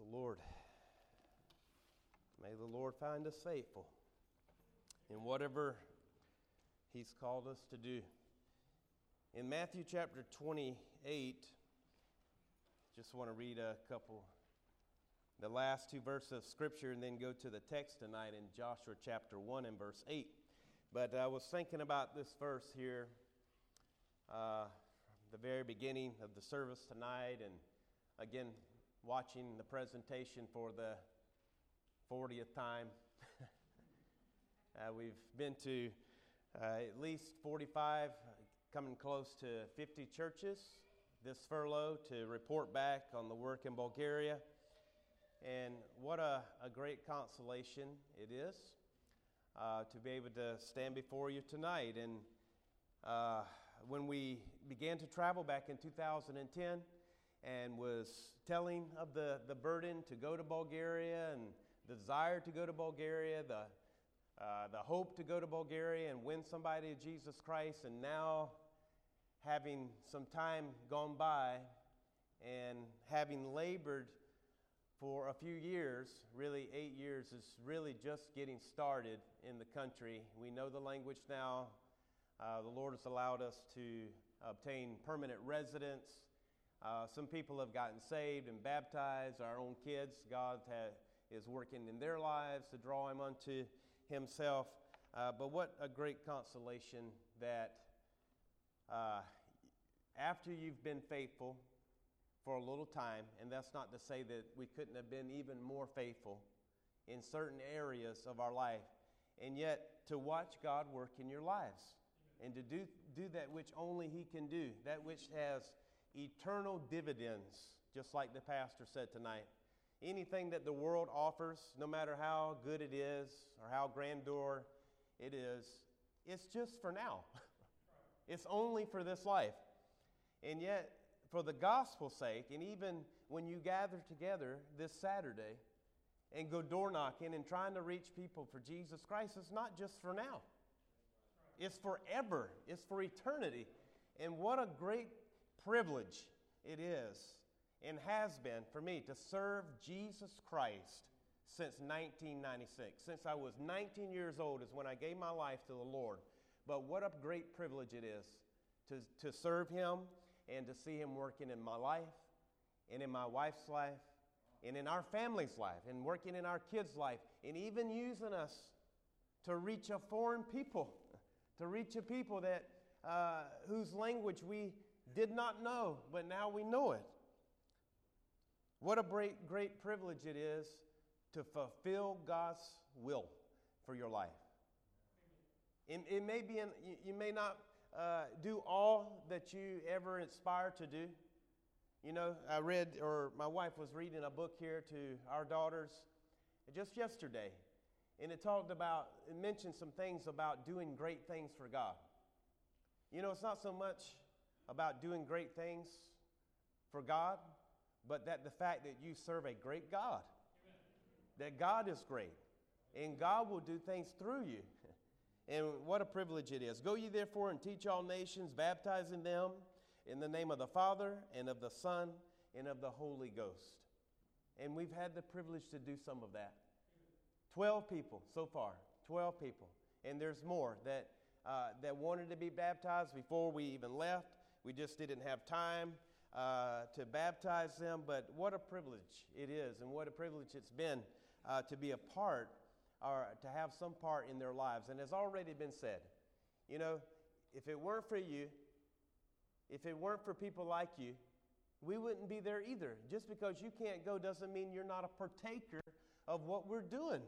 the Lord. May the Lord find us faithful in whatever He's called us to do. In Matthew chapter 28, just want to read a couple, the last two verses of Scripture, and then go to the text tonight in Joshua chapter 1 and verse 8. But I was thinking about this verse here, uh, the very beginning of the service tonight, and again, watching the presentation for the 40th time. uh, we've been to uh, at least 45, coming close to 50 churches this furlough to report back on the work in Bulgaria. And what a, a great consolation it is uh, to be able to stand before you tonight. And uh, when we began to travel back in 2010, and was telling of the, the burden to go to Bulgaria and the desire to go to Bulgaria, the, uh, the hope to go to Bulgaria and win somebody to Jesus Christ, and now having some time gone by and having labored for a few years, really eight years, is really just getting started in the country. We know the language now. Uh, the Lord has allowed us to obtain permanent residence. Uh, some people have gotten saved and baptized. Our own kids, God ha- is working in their lives to draw them unto Himself. Uh, but what a great consolation that uh, after you've been faithful for a little time, and that's not to say that we couldn't have been even more faithful in certain areas of our life, and yet to watch God work in your lives and to do, do that which only He can do, that which has eternal dividends, just like the pastor said tonight. Anything that the world offers, no matter how good it is or how grandeur it is, it's just for now. it's only for this life. And yet, for the gospel's sake, and even when you gather together this Saturday and go door knocking and trying to reach people for Jesus Christ, it's not just for now, it's forever, it's for eternity. And what a great privilege it is and has been for me to serve Jesus Christ since 1996. Since I was 19 years old is when I gave my life to the Lord. But what a great privilege it is to, to serve Him and to see Him working in my life and in my wife's life and in our family's life and working in our kids' life and even using us to reach a foreign people, to reach a people that uh, whose language we did not know, but now we know it. What a great, great privilege it is to fulfill God's will for your life. It, it may be, in, you, you may not uh, do all that you ever aspire to do. You know, I read, or my wife was reading a book here to our daughters just yesterday, and it talked about, it mentioned some things about doing great things for God. You know, it's not so much about doing great things for God, but that the fact that you serve a great God, Amen. that God is great, and God will do things through you. And what a privilege it is. Go ye therefore and teach all nations, baptizing them in the name of the Father and of the Son and of the Holy Ghost. And we've had the privilege to do some of that. 12 people so far, 12 people. And there's more that, uh, that wanted to be baptized before we even left. We just didn't have time uh, to baptize them, but what a privilege it is, and what a privilege it's been uh, to be a part or to have some part in their lives. And has already been said, you know, if it weren't for you, if it weren't for people like you, we wouldn't be there either. Just because you can't go doesn't mean you're not a partaker of what we're doing.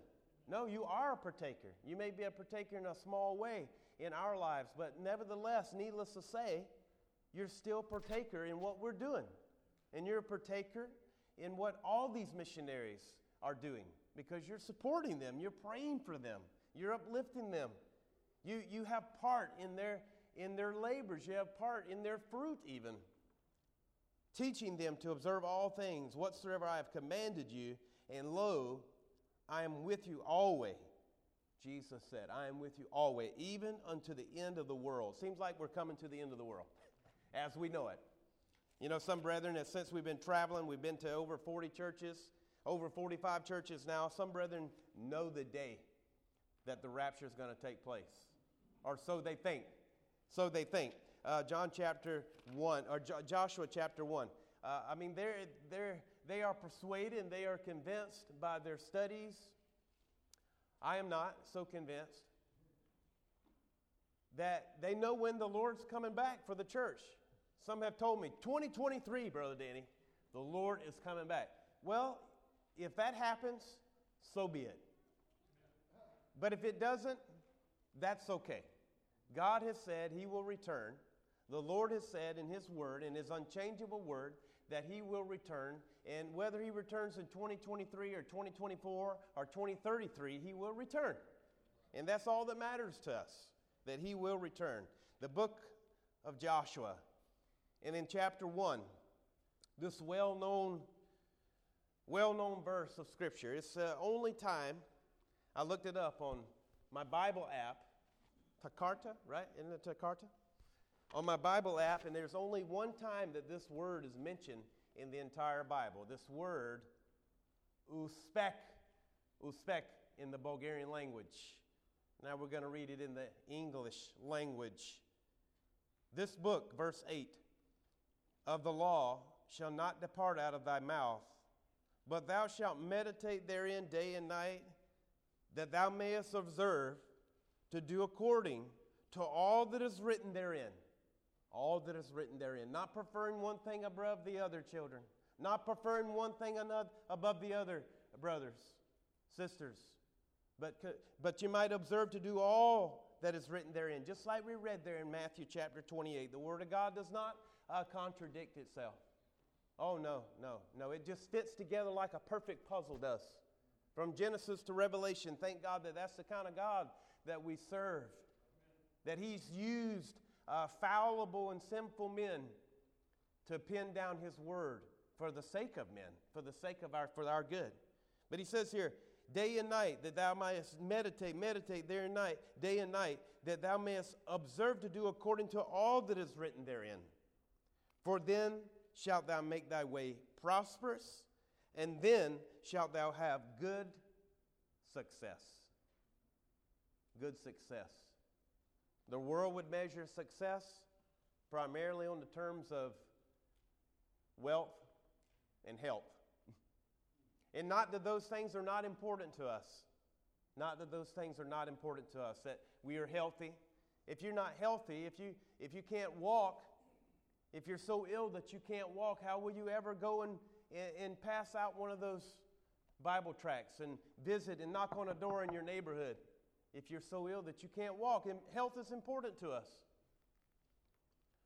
No, you are a partaker. You may be a partaker in a small way in our lives, but nevertheless, needless to say, you're still partaker in what we're doing. And you're a partaker in what all these missionaries are doing because you're supporting them, you're praying for them, you're uplifting them. You, you have part in their, in their labors, you have part in their fruit, even. Teaching them to observe all things whatsoever I have commanded you, and lo, I am with you always. Jesus said, I am with you always, even unto the end of the world. Seems like we're coming to the end of the world as we know it. You know, some brethren, since we've been traveling, we've been to over 40 churches. over 45 churches now. Some brethren know the day that the rapture is going to take place, or so they think. So they think. Uh, John chapter 1, or jo- Joshua chapter 1. Uh, I mean, they're, they're, they are persuaded and they are convinced by their studies. I am not so convinced that they know when the Lord's coming back for the church. Some have told me, 2023, Brother Danny, the Lord is coming back. Well, if that happens, so be it. But if it doesn't, that's okay. God has said He will return. The Lord has said in His Word, in His unchangeable Word, that He will return. And whether He returns in 2023 or 2024 or 2033, He will return. And that's all that matters to us, that He will return. The book of Joshua, and in chapter 1, this well known well known verse of Scripture. It's the only time I looked it up on my Bible app, Tecarta, right? Isn't it Tecarta? On my Bible app, and there's only one time that this word is mentioned in the entire Bible. This word, uspek, uspek in the Bulgarian language. Now we're going to read it in the English language. This book, verse 8, of the law shall not depart out of thy mouth, but thou shalt meditate therein day and night, that thou mayest observe to do according to all that is written therein. All that is written therein. Not preferring one thing above the other, children. Not preferring one thing above the other, brothers, sisters. But, but you might observe to do all that is written therein. Just like we read there in Matthew chapter 28. The Word of God does not uh, contradict itself. Oh, no, no, no. It just fits together like a perfect puzzle does. From Genesis to Revelation, thank God that that's the kind of God that we serve. That He's used uh, fallible and sinful men to pin down His word for the sake of men, for the sake of our, for our good. But He says here, day and night, that thou mayest meditate, meditate day and night, day and night, that thou mayest observe to do according to all that is written therein. For then shalt thou make thy way prosperous, and then shalt thou have good success. Good success. The world would measure success primarily on the terms of wealth and health. And not that those things are not important to us. Not that those things are not important to us, that we are healthy. If you're not healthy, if you, if you can't walk, if you're so ill that you can't walk, how will you ever go and, and pass out one of those Bible tracts and visit and knock on a door in your neighborhood if you're so ill that you can't walk? And health is important to us.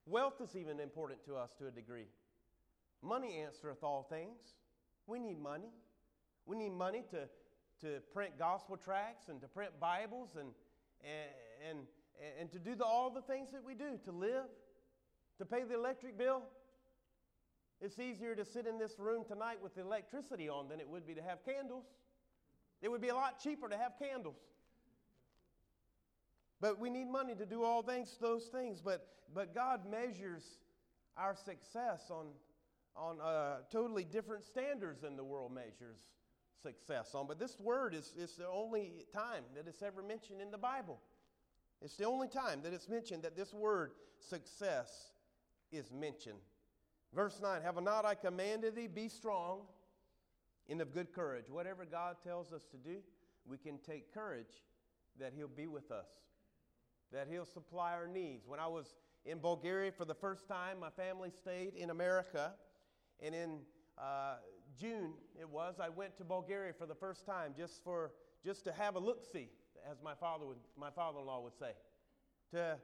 Wealth is even important to us to a degree. Money answereth all things. We need money. We need money to, to print gospel tracts and to print Bibles and, and, and, and to do the, all the things that we do to live to pay the electric bill. It's easier to sit in this room tonight with the electricity on than it would be to have candles. It would be a lot cheaper to have candles. But we need money to do all things, those things. But, but God measures our success on, on uh, totally different standards than the world measures success on. But this word is, is the only time that it's ever mentioned in the Bible. It's the only time that it's mentioned that this word success is mentioned. Verse 9 Have not I commanded thee, be strong and of good courage. Whatever God tells us to do, we can take courage that He'll be with us, that He'll supply our needs. When I was in Bulgaria for the first time, my family stayed in America, and in uh, June it was, I went to Bulgaria for the first time just for just to have a look see, as my father would, my father-in-law would say, to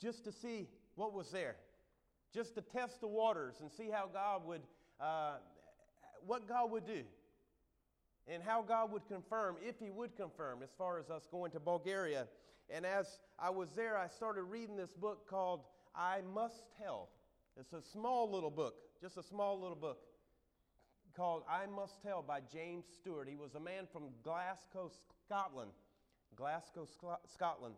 just to see what was there just to test the waters and see how God would, uh, what God would do and how God would confirm, if He would confirm, as far as us going to Bulgaria. And as I was there, I started reading this book called I Must Tell. It's a small little book, just a small little book called I Must Tell by James Stewart. He was a man from Glasgow, Scotland. Glasgow, Scotland.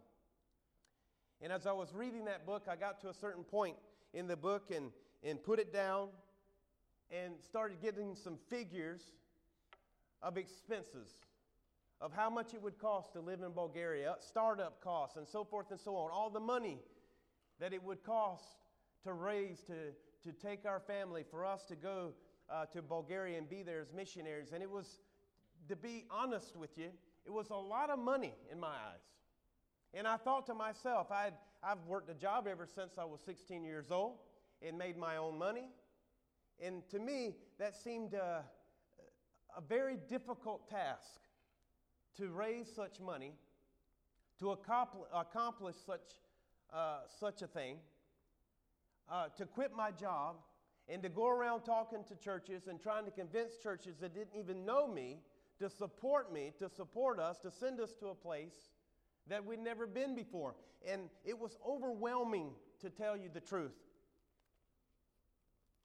And as I was reading that book, I got to a certain point in the book and, and put it down and started getting some figures of expenses, of how much it would cost to live in Bulgaria, startup costs, and so forth and so on, all the money that it would cost to raise, to, to take our family, for us to go uh, to Bulgaria and be there as missionaries. And it was, to be honest with you, it was a lot of money in my eyes. And I thought to myself, i I've worked a job ever since I was 16 years old and made my own money. And to me, that seemed uh, a very difficult task to raise such money, to accomplish such, uh, such a thing, uh, to quit my job, and to go around talking to churches and trying to convince churches that didn't even know me to support me, to support us, to send us to a place that we'd never been before. And it was overwhelming to tell you the truth.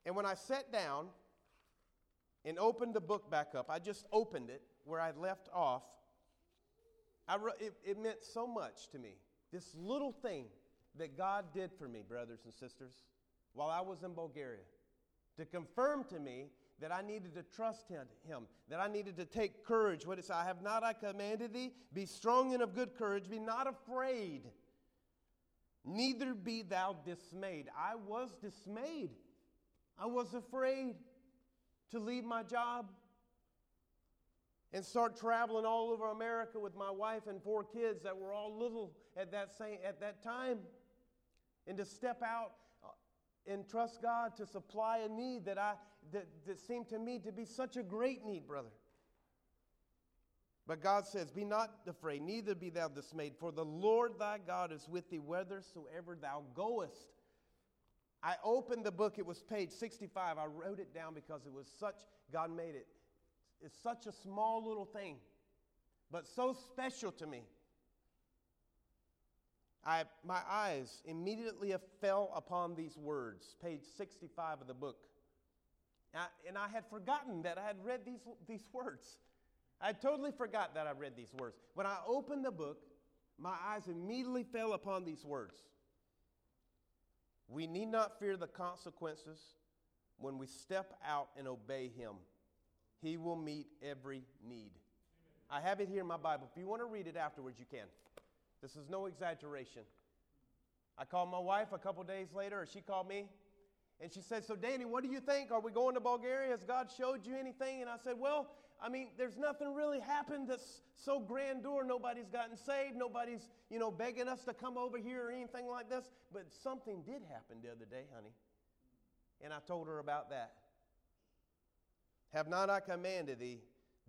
And when I sat down and opened the book back up, I just opened it where I left off. I, it, it meant so much to me. This little thing that God did for me, brothers and sisters, while I was in Bulgaria, to confirm to me that I needed to trust him, that I needed to take courage. What it says, I have not I commanded thee, be strong and of good courage, be not afraid, neither be thou dismayed. I was dismayed. I was afraid to leave my job and start traveling all over America with my wife and four kids that were all little at that, same, at that time. And to step out and trust God to supply a need that, I, that, that seemed to me to be such a great need, brother. But God says, Be not afraid, neither be thou dismayed, for the Lord thy God is with thee whithersoever thou goest. I opened the book, it was page 65. I wrote it down because it was such, God made it. It's such a small little thing, but so special to me. I, my eyes immediately fell upon these words, page 65 of the book. I, and I had forgotten that I had read these, these words. I totally forgot that I read these words. When I opened the book, my eyes immediately fell upon these words. We need not fear the consequences when we step out and obey Him. He will meet every need. I have it here in my Bible. If you want to read it afterwards, you can. This is no exaggeration. I called my wife a couple days later, or she called me, and she said, So, Danny, what do you think? Are we going to Bulgaria? Has God showed you anything? And I said, Well, I mean, there's nothing really happened that's so grandeur. Nobody's gotten saved. Nobody's, you know, begging us to come over here or anything like this. But something did happen the other day, honey. And I told her about that. Have not I commanded thee?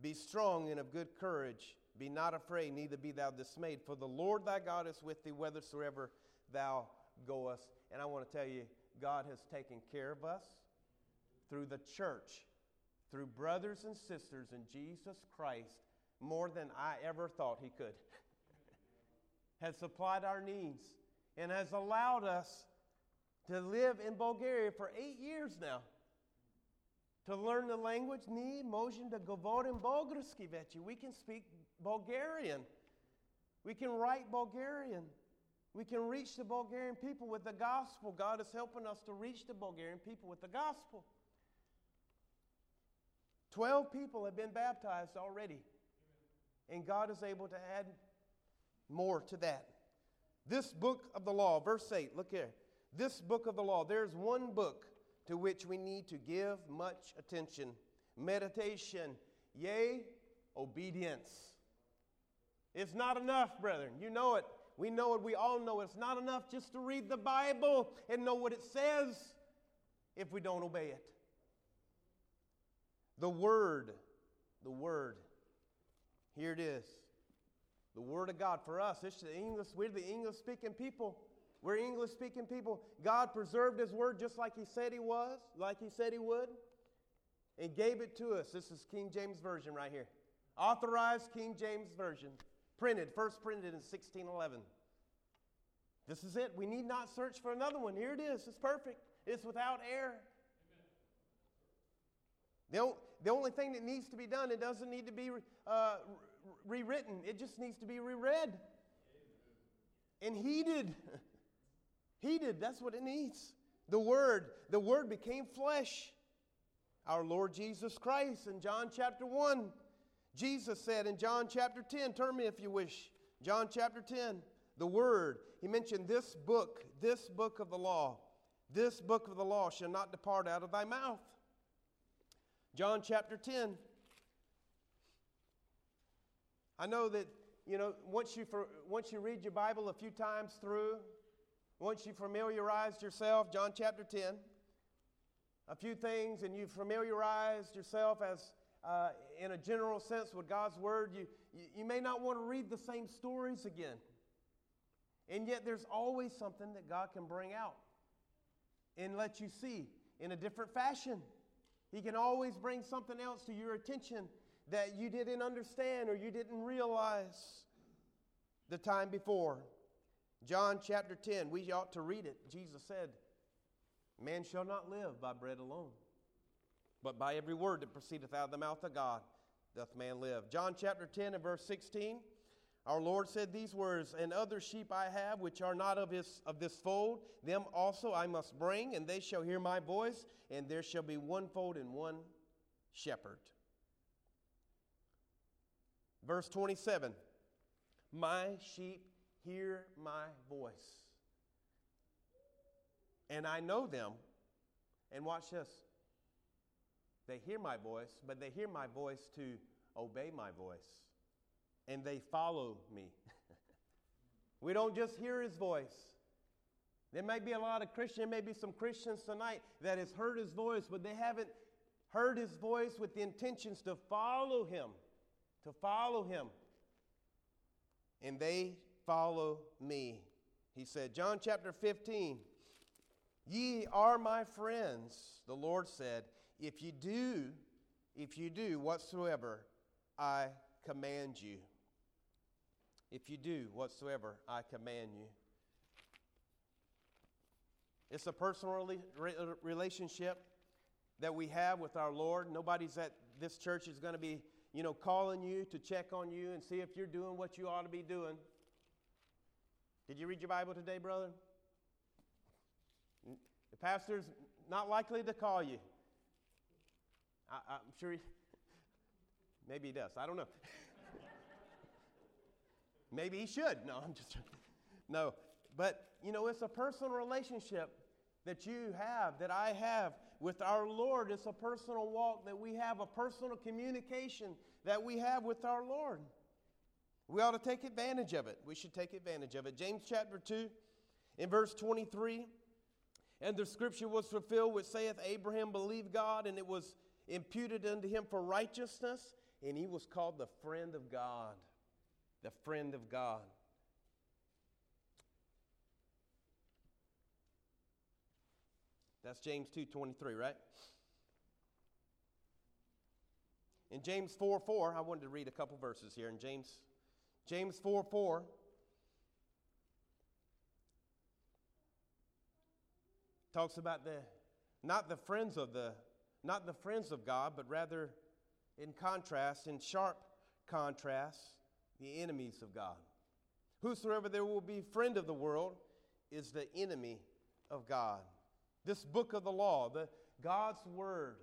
Be strong and of good courage. Be not afraid, neither be thou dismayed. For the Lord thy God is with thee whithersoever thou goest. And I want to tell you, God has taken care of us through the church through brothers and sisters in Jesus Christ more than I ever thought He could. has supplied our needs and has allowed us to live in Bulgaria for eight years now. To learn the language, ni motion to govorim bulgarski vechi. We can speak Bulgarian. We can write Bulgarian. We can reach the Bulgarian people with the gospel. God is helping us to reach the Bulgarian people with the gospel. 12 people have been baptized already. And God is able to add more to that. This book of the law, verse 8, look here. This book of the law, there's one book to which we need to give much attention meditation, yea, obedience. It's not enough, brethren. You know it. We know it. We all know it. It's not enough just to read the Bible and know what it says if we don't obey it. The Word, the Word. Here it is. The Word of God for us. It's the English, we're the English speaking people. We're English speaking people. God preserved His Word just like He said He was, like He said He would, and gave it to us. This is King James Version right here. Authorized King James Version. Printed, first printed in 1611. This is it. We need not search for another one. Here it is. It's perfect. It's without error. The, the only thing that needs to be done, it doesn't need to be uh, rewritten, it just needs to be reread and heeded. heeded, that's what it needs. The Word, the Word became flesh. Our Lord Jesus Christ in John chapter 1. Jesus said in John chapter 10, turn me if you wish, John chapter 10, the Word, he mentioned this book, this book of the law, this book of the law shall not depart out of thy mouth. John chapter 10. I know that, you know, once you, for, once you read your Bible a few times through, once you familiarized yourself, John chapter 10, a few things, and you familiarized yourself as uh, in a general sense with God's Word, you, you, may not want to read the same stories again. And yet, there's always something that God can bring out and let you see in a different fashion. He can always bring something else to your attention that you didn't understand or you didn't realize the time before. John chapter 10, we ought to read it. Jesus said, Man shall not live by bread alone, but by every word that proceedeth out of the mouth of God doth man live. John chapter 10 and verse 16, our Lord said these words, And other sheep I have which are not of, his, of this fold, them also I must bring, and they shall hear my voice, and there shall be one fold and one shepherd. Verse 27 My sheep hear my voice, and I know them. And watch this they hear my voice, but they hear my voice to obey my voice, and they follow me. we don't just hear his voice. There may be a lot of Christians, there may be some Christians tonight that has heard his voice, but they haven't heard his voice with the intentions to follow him, to follow him. And they follow me. He said, John chapter 15, Ye are my friends, the Lord said, if you do, if you do whatsoever I command you. If you do whatsoever I command you. It's a personal relationship that we have with our Lord. Nobody's at this church is going to be, you know, calling you to check on you and see if you're doing what you ought to be doing. Did you read your Bible today, brother? The pastor's not likely to call you. I, am sure he, maybe he does. I don't know. maybe he should. No, I'm just no. But you know, it's a personal relationship that you have, that I have with our Lord. It's a personal walk that we have, a personal communication that we have with our Lord. We ought to take advantage of it. We should take advantage of it. James chapter 2, in verse 23, and the scripture was fulfilled which saith, Abraham believed God, and it was imputed unto him for righteousness, and he was called the friend of God. The friend of God. That's James 2:23, right? In James 4 4, I wanted to read a couple verses here. In James James 4 4. Talks about the not the friends of the not the friends of God, but rather in contrast, in sharp contrast, the enemies of God. Whosoever there will be friend of the world is the enemy of God. This book of the law, the God's word,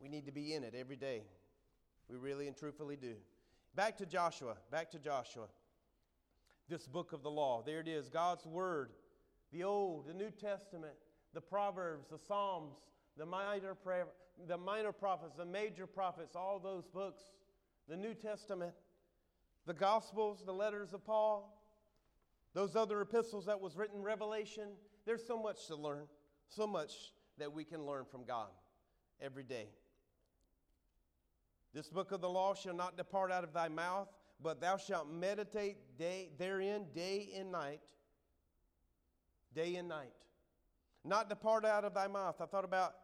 we need to be in it every day. We really and truthfully do. Back to Joshua, back to Joshua. This book of the law, there it is, God's Word, the Old, the New Testament, the Proverbs, the Psalms, the minor, prayer, the minor prophets, the major prophets, all those books, the New Testament, the Gospels, the letters of Paul, those other epistles that was written, Revelation. There's so much to learn, so much that we can learn from God every day. This book of the law shall not depart out of thy mouth, but thou shalt meditate day, therein day and night. Day and night. Not depart out of thy mouth. I thought about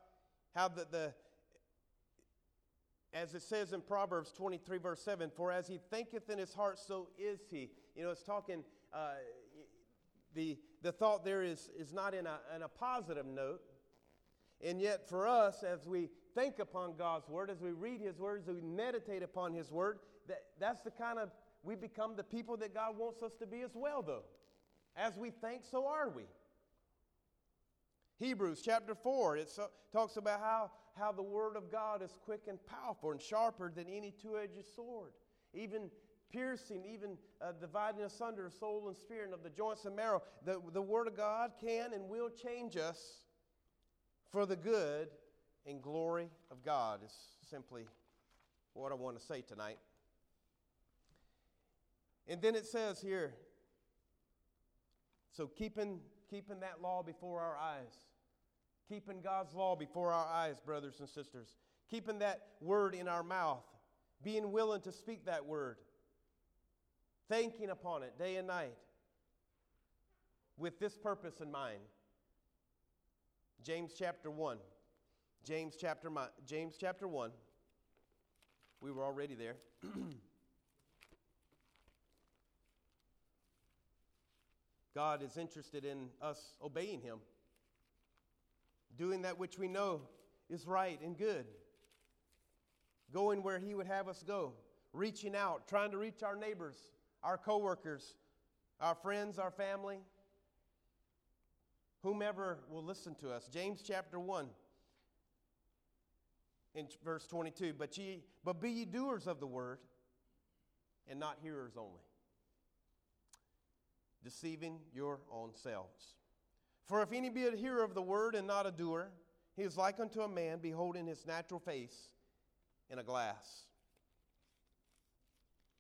how the, the as it says in Proverbs 23, verse 7, for as he thinketh in his heart, so is he. You know, it's talking, uh, the, the thought there is, is not in a, in a positive note. And yet, for us, as we think upon God's word, as we read his words, as we meditate upon his word, that, that's the kind of, we become the people that God wants us to be as well, though. As we think, so are we. Hebrews chapter 4, it so, talks about how how the Word of God is quick and powerful and sharper than any two edged sword, even piercing, even uh, dividing asunder soul and spirit and of the joints and marrow. The, the Word of God can and will change us for the good and glory of God, is simply what I want to say tonight. And then it says here, so keeping, keeping that law before our eyes, keeping God's law before our eyes, brothers and sisters, keeping that word in our mouth, being willing to speak that word, thinking upon it day and night with this purpose in mind. James chapter 1. James chapter, James chapter 1. We were already there. God is interested in us obeying Him, doing that which we know is right and good, going where He would have us go, reaching out, trying to reach our neighbors, our coworkers, our friends, our family, whomever will listen to us. James chapter 1 in verse 22 but ye but be ye doers of the word and not hearers only deceiving your own selves for if any be a hearer of the word and not a doer he is like unto a man beholding his natural face in a glass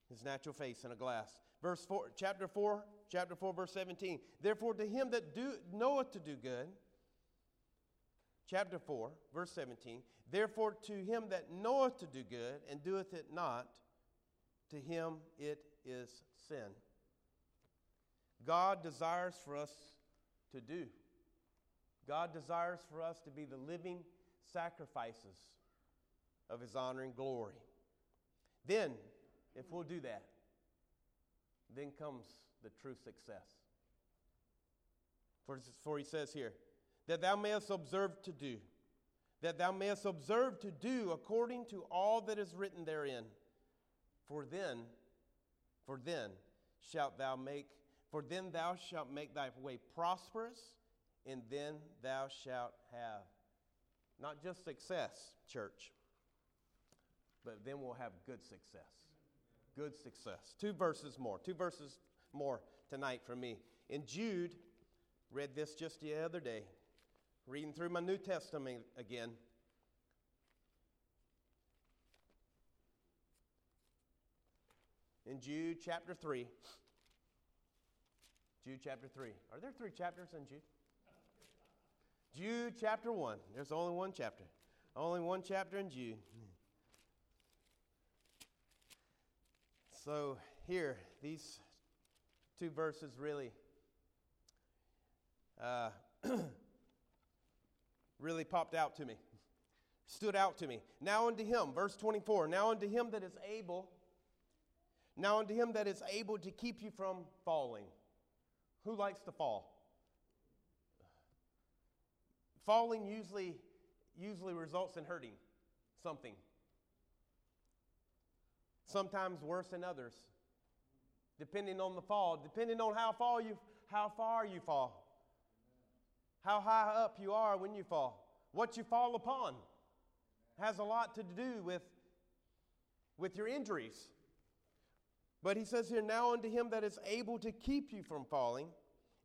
his natural face in a glass verse 4 chapter 4 chapter 4 verse 17 therefore to him that do knoweth to do good chapter 4, verse 17. Therefore, to him that knoweth to do good and doeth it not, to him it is sin. God desires for us to do. God desires for us to be the living sacrifices of his honor and glory. Then, if we'll do that, then comes the true success. For, for he says here, that thou mayest observe to do, that thou mayest observe to do according to all that is written therein. For then, for then shalt thou make, for then thou shalt make thy way prosperous, and then thou shalt have not just success, church, but then we'll have good success. Good success. Two verses more, two verses more tonight for me. In Jude, read this just the other day. Reading through my New Testament again. In Jude chapter 3. Jude chapter 3. Are there three chapters in Jude? Jude chapter 1. There's only one chapter. Only one chapter in Jude. So, here, these two verses really uh, really popped out to me, stood out to me. Now unto him, verse 24, now unto him that is able, now unto him that is able to keep you from falling. Who likes to fall? Falling usually usually results in hurting something. Sometimes worse than others. Depending on the fall, depending on how far you how far you fall how high up you are when you fall. What you fall upon has a lot to do with, with your injuries. But he says here, Now unto him that is able to keep you from falling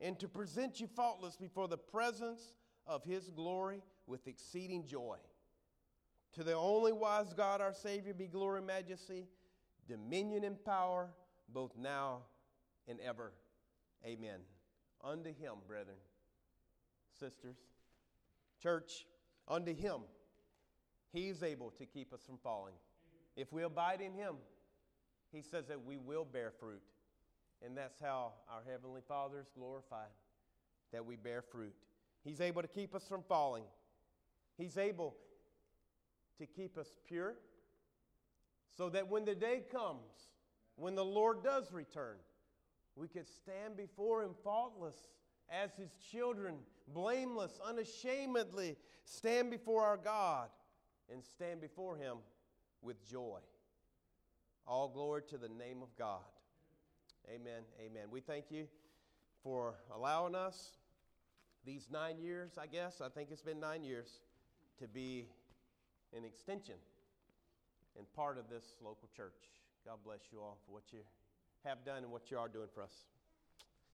and to present you faultless before the presence of his glory with exceeding joy. To the only wise God, our Savior, be glory, majesty, dominion, and power, both now and ever. Amen. Unto him, brethren sisters. Church, unto him, he is able to keep us from falling. If we abide in him, he says that we will bear fruit. And that's how our Heavenly Father is glorified, that we bear fruit. He's able to keep us from falling. He's able to keep us pure so that when the day comes, when the Lord does return, we could stand before Him faultless as His children blameless, unashamedly stand before our God and stand before Him with joy. All glory to the name of God. Amen. Amen. We thank you for allowing us these nine years, I guess. I think it's been nine years to be an extension and part of this local church. God bless you all for what you have done and what you are doing for us.